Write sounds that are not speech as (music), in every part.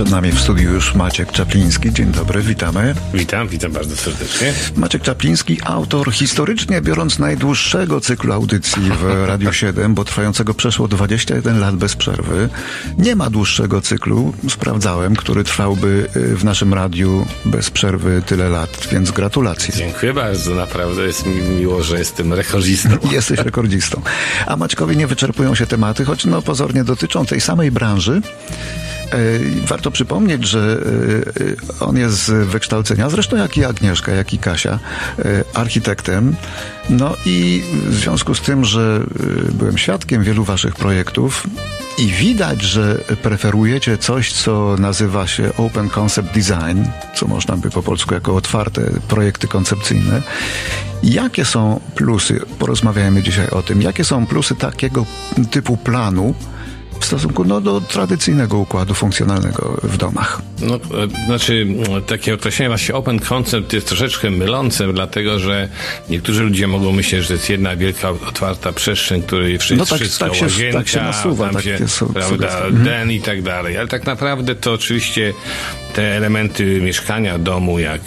Przed nami w studiu już Maciek Czapliński. Dzień dobry, witamy. Witam, witam bardzo serdecznie. Maciek Czapliński, autor historycznie biorąc najdłuższego cyklu audycji w (laughs) Radiu 7, bo trwającego przeszło 21 lat bez przerwy. Nie ma dłuższego cyklu, sprawdzałem, który trwałby y, w naszym radiu bez przerwy tyle lat, więc gratulacje. Dziękuję bardzo, naprawdę jest mi miło, że jestem rekordzistą. (laughs) Jesteś rekordzistą. A Maćkowi nie wyczerpują się tematy, choć no pozornie dotyczą tej samej branży. E, warto przypomnieć, że e, on jest z wykształcenia, zresztą jak i Agnieszka, jak i Kasia, e, architektem. No i w związku z tym, że byłem świadkiem wielu waszych projektów i widać, że preferujecie coś, co nazywa się Open Concept Design, co można by po polsku jako otwarte projekty koncepcyjne. Jakie są plusy, porozmawiajmy dzisiaj o tym, jakie są plusy takiego typu planu, w stosunku no, do tradycyjnego układu funkcjonalnego w domach. No, e, znaczy, takie określenie właśnie open concept jest troszeczkę mylące, dlatego że niektórzy ludzie mogą myśleć, że to jest jedna wielka, otwarta przestrzeń, której wszystko, no tak, wszystko tak się, łazienka, tak się nasuwa, tam tak się, są, prawda, mhm. den i tak dalej. Ale tak naprawdę to oczywiście te elementy mieszkania, domu, jak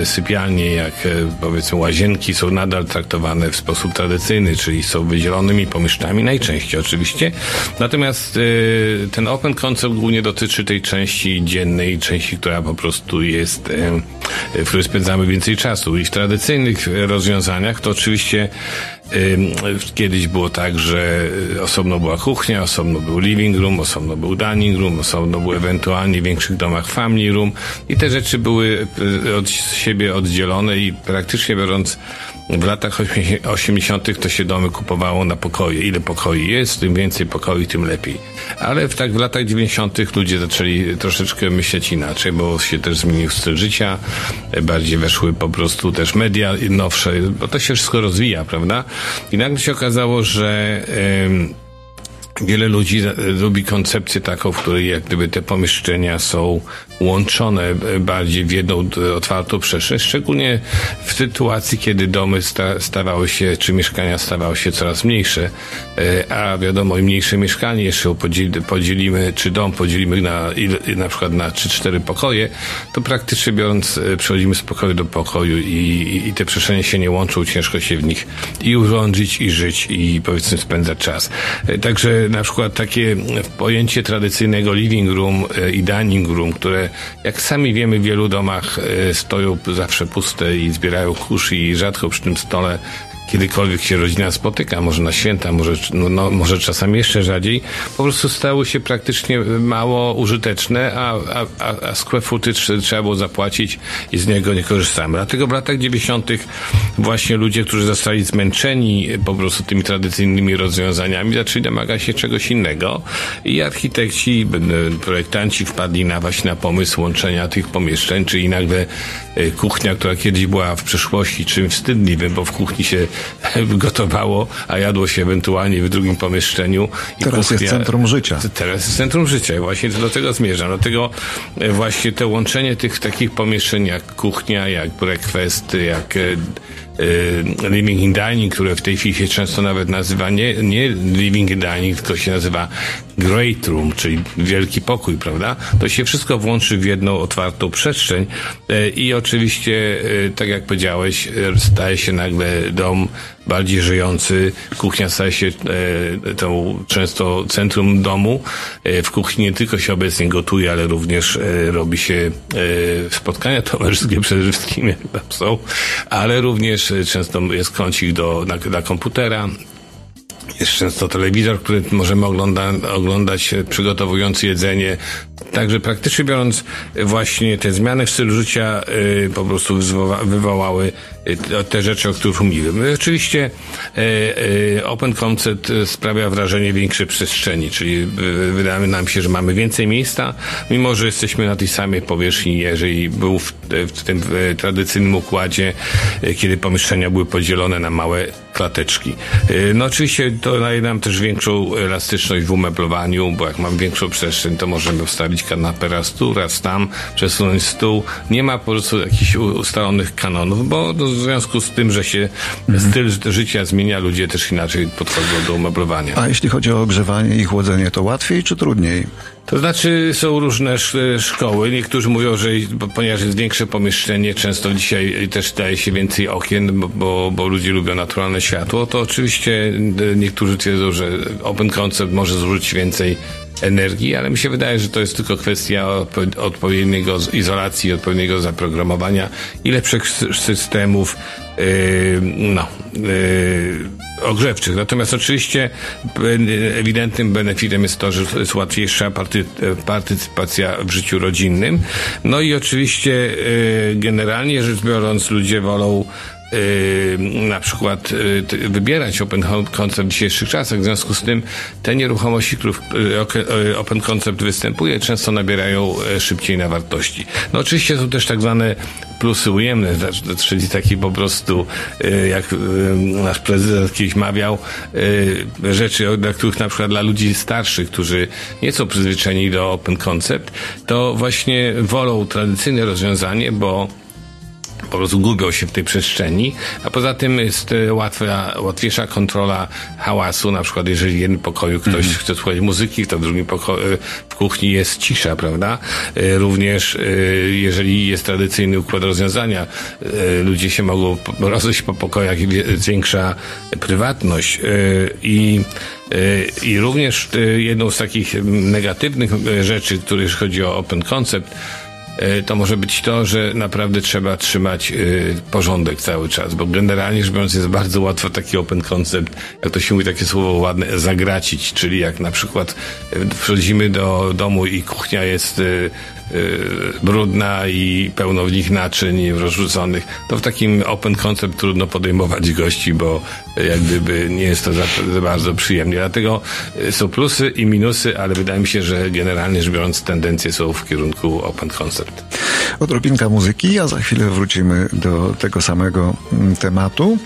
e, sypialnie, jak e, powiedzmy łazienki są nadal traktowane w sposób tradycyjny, czyli są wydzielonymi pomieszczeniami, najczęściej oczywiście. Natomiast e, ten open concept głównie dotyczy tej części dziennej, części, która po prostu jest, w której spędzamy więcej czasu. I w tradycyjnych rozwiązaniach to oczywiście Kiedyś było tak, że osobno była kuchnia, osobno był living room, osobno był dining room, osobno był ewentualnie w większych domach family room i te rzeczy były od siebie oddzielone i praktycznie biorąc w latach 80. to się domy kupowało na pokoje. Ile pokoi jest, tym więcej pokoi, tym lepiej. Ale w, tak w latach 90. ludzie zaczęli troszeczkę myśleć inaczej, bo się też zmienił styl życia, bardziej weszły po prostu też media nowsze, bo to się wszystko rozwija, prawda? I nagle się okazało, że Wiele ludzi lubi koncepcję taką, w której jak gdyby te pomieszczenia są łączone bardziej w jedną otwartą przestrzeń, szczególnie w sytuacji, kiedy domy sta stawały się, czy mieszkania stawały się coraz mniejsze, e, a wiadomo, im mniejsze mieszkanie jeszcze podzielimy, czy dom podzielimy na, na przykład na 3-4 pokoje, to praktycznie biorąc e, przechodzimy z pokoju do pokoju i, i te przestrzenie się nie łączą, ciężko się w nich i urządzić, i żyć, i powiedzmy spędzać czas. E, także na przykład takie pojęcie tradycyjnego living room i dining room, które jak sami wiemy w wielu domach stoją zawsze puste i zbierają kurz i rzadko przy tym stole kiedykolwiek się rodzina spotyka, może na święta, może, no, no, może czasami jeszcze rzadziej, po prostu stały się praktycznie mało użyteczne, a, a, a, a square footage trzeba było zapłacić i z niego nie korzystamy. Dlatego w latach 90. właśnie ludzie, którzy zostali zmęczeni po prostu tymi tradycyjnymi rozwiązaniami, zaczęli domagać się czegoś innego i architekci, projektanci wpadli na właśnie na pomysł łączenia tych pomieszczeń, czyli nagle e, kuchnia, która kiedyś była w przeszłości czymś wstydliwym, bo w kuchni się (laughs) gotowało, a jadło się ewentualnie w drugim pomieszczeniu. I teraz kuchnia, jest centrum życia. Teraz jest centrum życia i właśnie do tego zmierzam. Dlatego e, właśnie to łączenie tych takich pomieszczeń jak kuchnia, jak breakfast, jak e, living in dining, które w tej chwili się często nawet nazywa nie, nie living in dining, tylko się nazywa great room, czyli wielki pokój, prawda? To się wszystko włączy w jedną otwartą przestrzeń i oczywiście, tak jak powiedziałeś, staje się nagle dom bardziej żyjący. Kuchnia staje się e, tą często centrum domu. E, w kuchni nie tylko się obecnie gotuje, ale również e, robi się e, spotkania (laughs) towarzyskie przede wszystkim, jak tam są, ale również e, często jest kącik do, na, na komputera, jest często telewizor, który możemy ogląda, oglądać e, przygotowując jedzenie. Także praktycznie biorąc właśnie te zmiany w stylu życia y, po prostu wywołały te rzeczy, o których mówiłem. Oczywiście Open Concept sprawia wrażenie większej przestrzeni, czyli wydaje nam się, że mamy więcej miejsca, mimo że jesteśmy na tej samej powierzchni, jeżeli był w, tym tradycyjnym układzie, kiedy pomieszczenia były podzielone na małe klateczki. No oczywiście to daje nam też większą elastyczność w umeblowaniu, bo jak mam większą przestrzeń, to możemy wstawić kanapę raz tu, raz tam, przesunąć stół. Nie ma po prostu jakichś ustalonych kanonów, bo w związku z tym, że się mhm. styl życia zmienia, ludzie też inaczej podchodzą do umeblowania. A jeśli chodzi o ogrzewanie i chłodzenie, to łatwiej czy trudniej? To znaczy są różne szkoły. Niektórzy mówią, że ponieważ jest większe pomieszczenie, często dzisiaj też daje się więcej okien, bo, bo, bo ludzie lubią naturalne światło, to oczywiście niektórzy twierdzą, że open concept może zużyć więcej energii, ale mi się wydaje, że to jest tylko kwestia odpowiedniego izolacji, odpowiedniego zaprogramowania i lepszych systemów yy, no, yy, ogrzewczych. Natomiast oczywiście ewidentnym benefitem jest to, że jest łatwiejsza party, partycypacja w życiu rodzinnym. No i oczywiście yy, generalnie rzecz biorąc ludzie wolą na przykład yy, wybierać Open Concept w dzisiejszych czasach. W związku z tym te nieruchomości, których yy, Open Concept występuje, często nabierają szybciej na wartości. No oczywiście są też tak zwane plusy ujemne, czyli taki po prostu, jak nasz prezydent kiedyś mawiał, rzeczy, dla których na przykład dla ludzi starszych, którzy nie są przyzwyczajeni do Open Concept, to właśnie wolą tradycyjne rozwiązanie, bo po prostu gubią się w tej przestrzeni, a poza tym jest e, łatwa, łatwiejsza kontrola hałasu, na przykład jeżeli w jednym pokoju ktoś mm. chce słuchać muzyki, to w drugim pokoju, e, w kuchni jest cisza, prawda? E, również jeżeli jest tradycyjny układ rozwiązania, ludzie się mogą rozejść po pokojach i zwiększa prywatność i i również jedną z takich negatywnych rzeczy, które chodzi o open concept, to może być to, że naprawdę trzeba trzymać e, porządek cały czas, bo generalnie rzecz biorąc jest bardzo łatwo taki open concept, jak to się mówi takie słowo ładne, zagracić, czyli jak na przykład e, wchodzimy do domu i kuchnia jest brudna i pełno w nich naczyń rozrzuconych, to w takim open concept trudno podejmować gości, bo jak gdyby nie jest to za, bardzo przyjemnie. Dlatego są plusy i minusy, ale wydaje mi się, że generalnie rzecz biorąc tendencje są w kierunku open concept. Odrobinka muzyki, a za chwilę wrócimy do tego samego mm, tematu,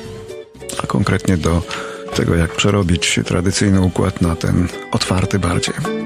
a konkretnie do tego, jak przerobić tradycyjny układ na ten otwarty bardziej.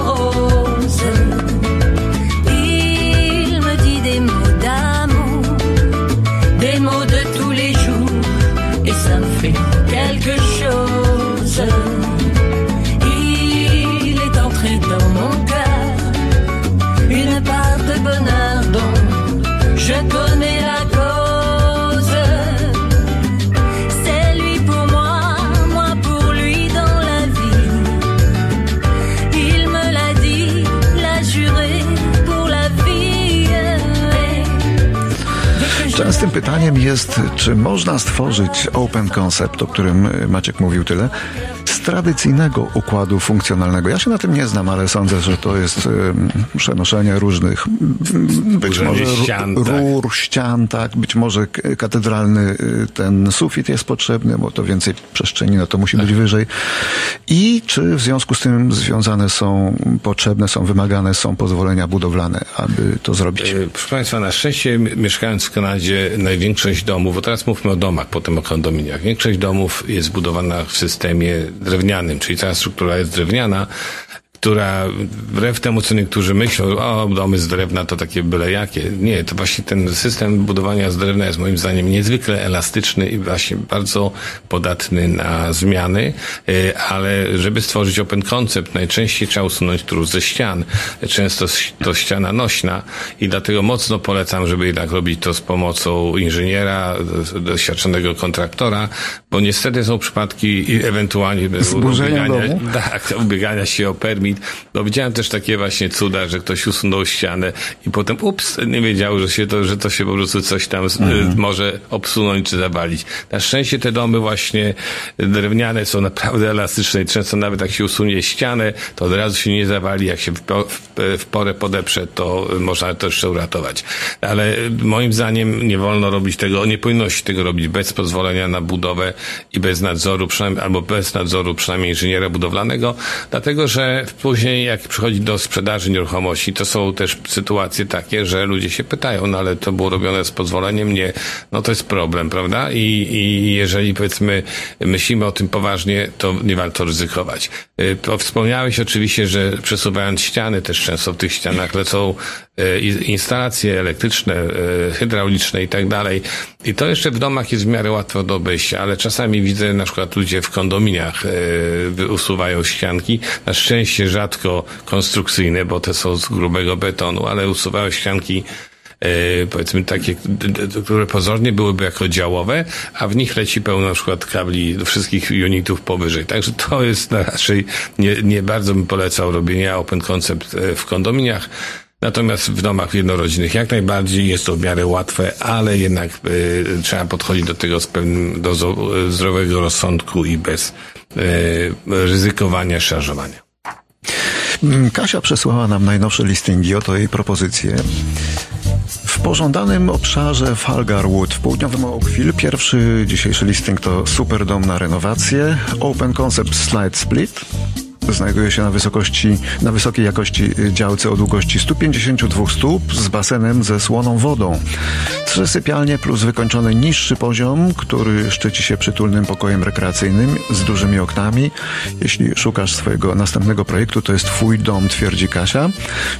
pytaniem jest, czy można stworzyć open concept, o którym Maciek mówił tyle, z tradycyjnego układu funkcjonalnego. Ja się na tym nie znam, ale sądzę, że to jest przenoszenie różnych być może ścian, rur, tak. ścian, tak, być może katedralny y, ten sufit jest potrzebny, bo to więcej przestrzeni, no to musi tak. być wyżej. I czy w związku z tym związane są, potrzebne są, wymagane są pozwolenia budowlane, aby to zrobić? E, proszę Państwa, na szczęście mieszkając w Kanadzie, największość domów, bo teraz mówmy o domach, potem o kondominiach, większość domów jest zbudowana w systemie drewnianym, czyli cała struktura jest drewniana, która wbrew temu, co niektórzy myślą, o, domy z drewna to takie byle jakie. Nie, to właśnie ten system budowania z drewna jest moim zdaniem niezwykle elastyczny i właśnie bardzo podatny na zmiany, e, ale żeby stworzyć open concept, najczęściej trzeba usunąć trus ze ścian. Często to ściana nośna i dlatego mocno polecam, żeby jednak robić to z pomocą inżyniera, doświadczonego kontraktora, bo niestety są przypadki ewentualnie ubiegania, tak, ubiegania się o permit no widziałem też takie właśnie cuda, że ktoś usunął ścianę i potem ups, nie wiedział, że się to, że to się po prostu coś tam mhm. może obsunąć czy zawalić. Na szczęście te domy właśnie drewniane są naprawdę elastyczne i często nawet jak się usunie ścianę, to od razu się nie zawali. Jak się w, porę podeprze, to można to jeszcze uratować. Ale moim zdaniem nie wolno robić tego, nie powinno się tego robić bez pozwolenia na budowę i bez nadzoru, albo bez nadzoru przynajmniej inżyniera budowlanego, dlatego że w później jak przychodzi do sprzedaży nieruchomości, to są też sytuacje takie, że ludzie się pytają, no ale to było robione z pozwoleniem, nie, no to jest problem, prawda? I, i jeżeli powiedzmy myślimy o tym poważnie, to nie warto ryzykować. Y, wspomniałeś oczywiście, że przesuwając ściany, też często w tych ścianach lecą instalacje elektryczne, y, hydrauliczne i tak dalej. I to jeszcze w domach jest w miarę łatwo do obejścia, ale czasami widzę na przykład ludzie w kondominiach usuwają ścianki. Na szczęście rzadko konstrukcyjne, bo te są z grubego betonu, ale usuwają ścianki E, powiedzmy takie, które pozornie byłyby jako działowe, a w nich leci pełno na przykład kabli do wszystkich unitów powyżej. Także to jest raczej, nie, nie bardzo bym polecał robienia open concept e, w kondominiach. Natomiast w domach jednorodzinnych jak najbardziej jest to w miarę łatwe, ale jednak y, trzeba podchodzić do tego z pewnym dozą zdrowego rozsądku i bez y, ryzykowania, szarżowania. Kasia przesłała nam najnowsze listingi, oto jej propozycje. W pożądanym obszarze Falgarwood w południowym Oakville pierwszy dzisiejszy listing to super dom na renowację, Open Concept Slide Split, Znajduje się na wysokości, na wysokiej jakości działce o długości 152 stóp z basenem ze słoną wodą. Trzy sypialnie plus wykończony niższy poziom, który szczyci się przytulnym pokojem rekreacyjnym z dużymi oknami. Jeśli szukasz swojego następnego projektu, to jest Twój dom, twierdzi Kasia.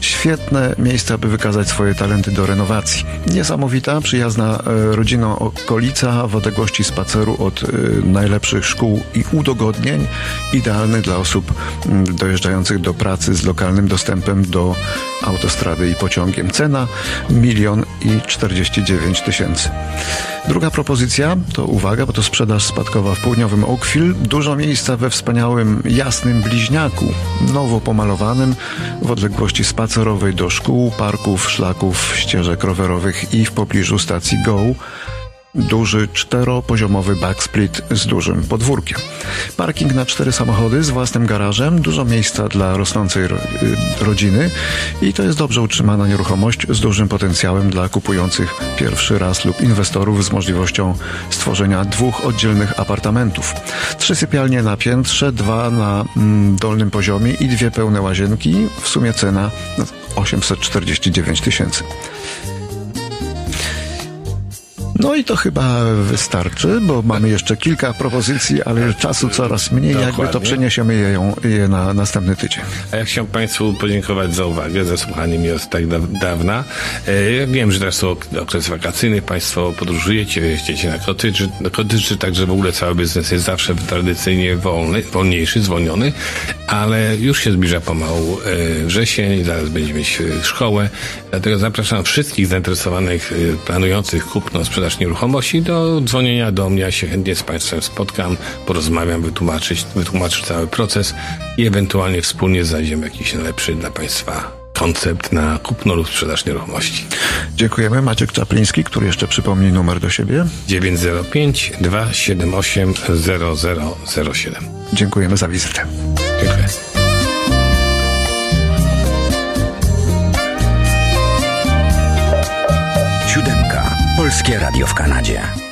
Świetne miejsce, aby wykazać swoje talenty do renowacji. Niesamowita, przyjazna e, rodziną okolica w odległości spaceru od e, najlepszych szkół i udogodnień, idealny dla osób dojeżdżających do pracy z lokalnym dostępem do autostrady i pociągiem. Cena milion i 49 tysięcy. Druga propozycja to uwaga, bo to sprzedaż spadkowa w południowym Oakville. Dużo miejsca we wspaniałym, jasnym bliźniaku, nowo pomalowanym w odległości spacerowej do szkół, parków, szlaków, ścieżek rowerowych i w pobliżu stacji GO duży czteropoziomowy backsplit z dużym podwórkiem. Parking na cztery samochody z własnym garażem, dużo miejsca dla rosnącej ro y, rodziny i to jest dobrze utrzymana nieruchomość z dużym potencjałem dla kupujących pierwszy raz lub inwestorów z możliwością stworzenia dwóch oddzielnych apartamentów. Trzy sypialnie na piętrze, dwa na mm, dolnym poziomie i dwie pełne łazienki. W sumie cena 849 tysięcy. No i to chyba wystarczy, bo mamy jeszcze kilka propozycji, ale czasu coraz mniej, Dokładnie. jakby to przeniesiemy je, je na następny tydzień. A ja chciałem Państwu podziękować za uwagę, za słuchanie mnie od tak dawna. E, ja wiem, że teraz są okres wakacyjny, Państwo podróżujecie, jeździcie na kotydży, także w ogóle cały biznes jest zawsze tradycyjnie wolny, wolniejszy, zwolniony, ale już się zbliża pomału e, wrzesień, zaraz będziemy mieć e, szkołę, dlatego zapraszam wszystkich zainteresowanych, planujących kupno, sprzedaż sprzedaż nieruchomości, do dzwonienia do mnie. Ja się chętnie z Państwem spotkam, porozmawiam, wytłumaczyć, wytłumaczę cały proces i ewentualnie wspólnie znajdziemy jakiś najlepszy dla Państwa koncept na kupno lub sprzedaż nieruchomości. Dziękujemy. Maciek Czapliński, który jeszcze przypomni numer do siebie. 905 278 0007. Dziękujemy za wizytę. Dziękuję. Polskie Radio w Kanadzie.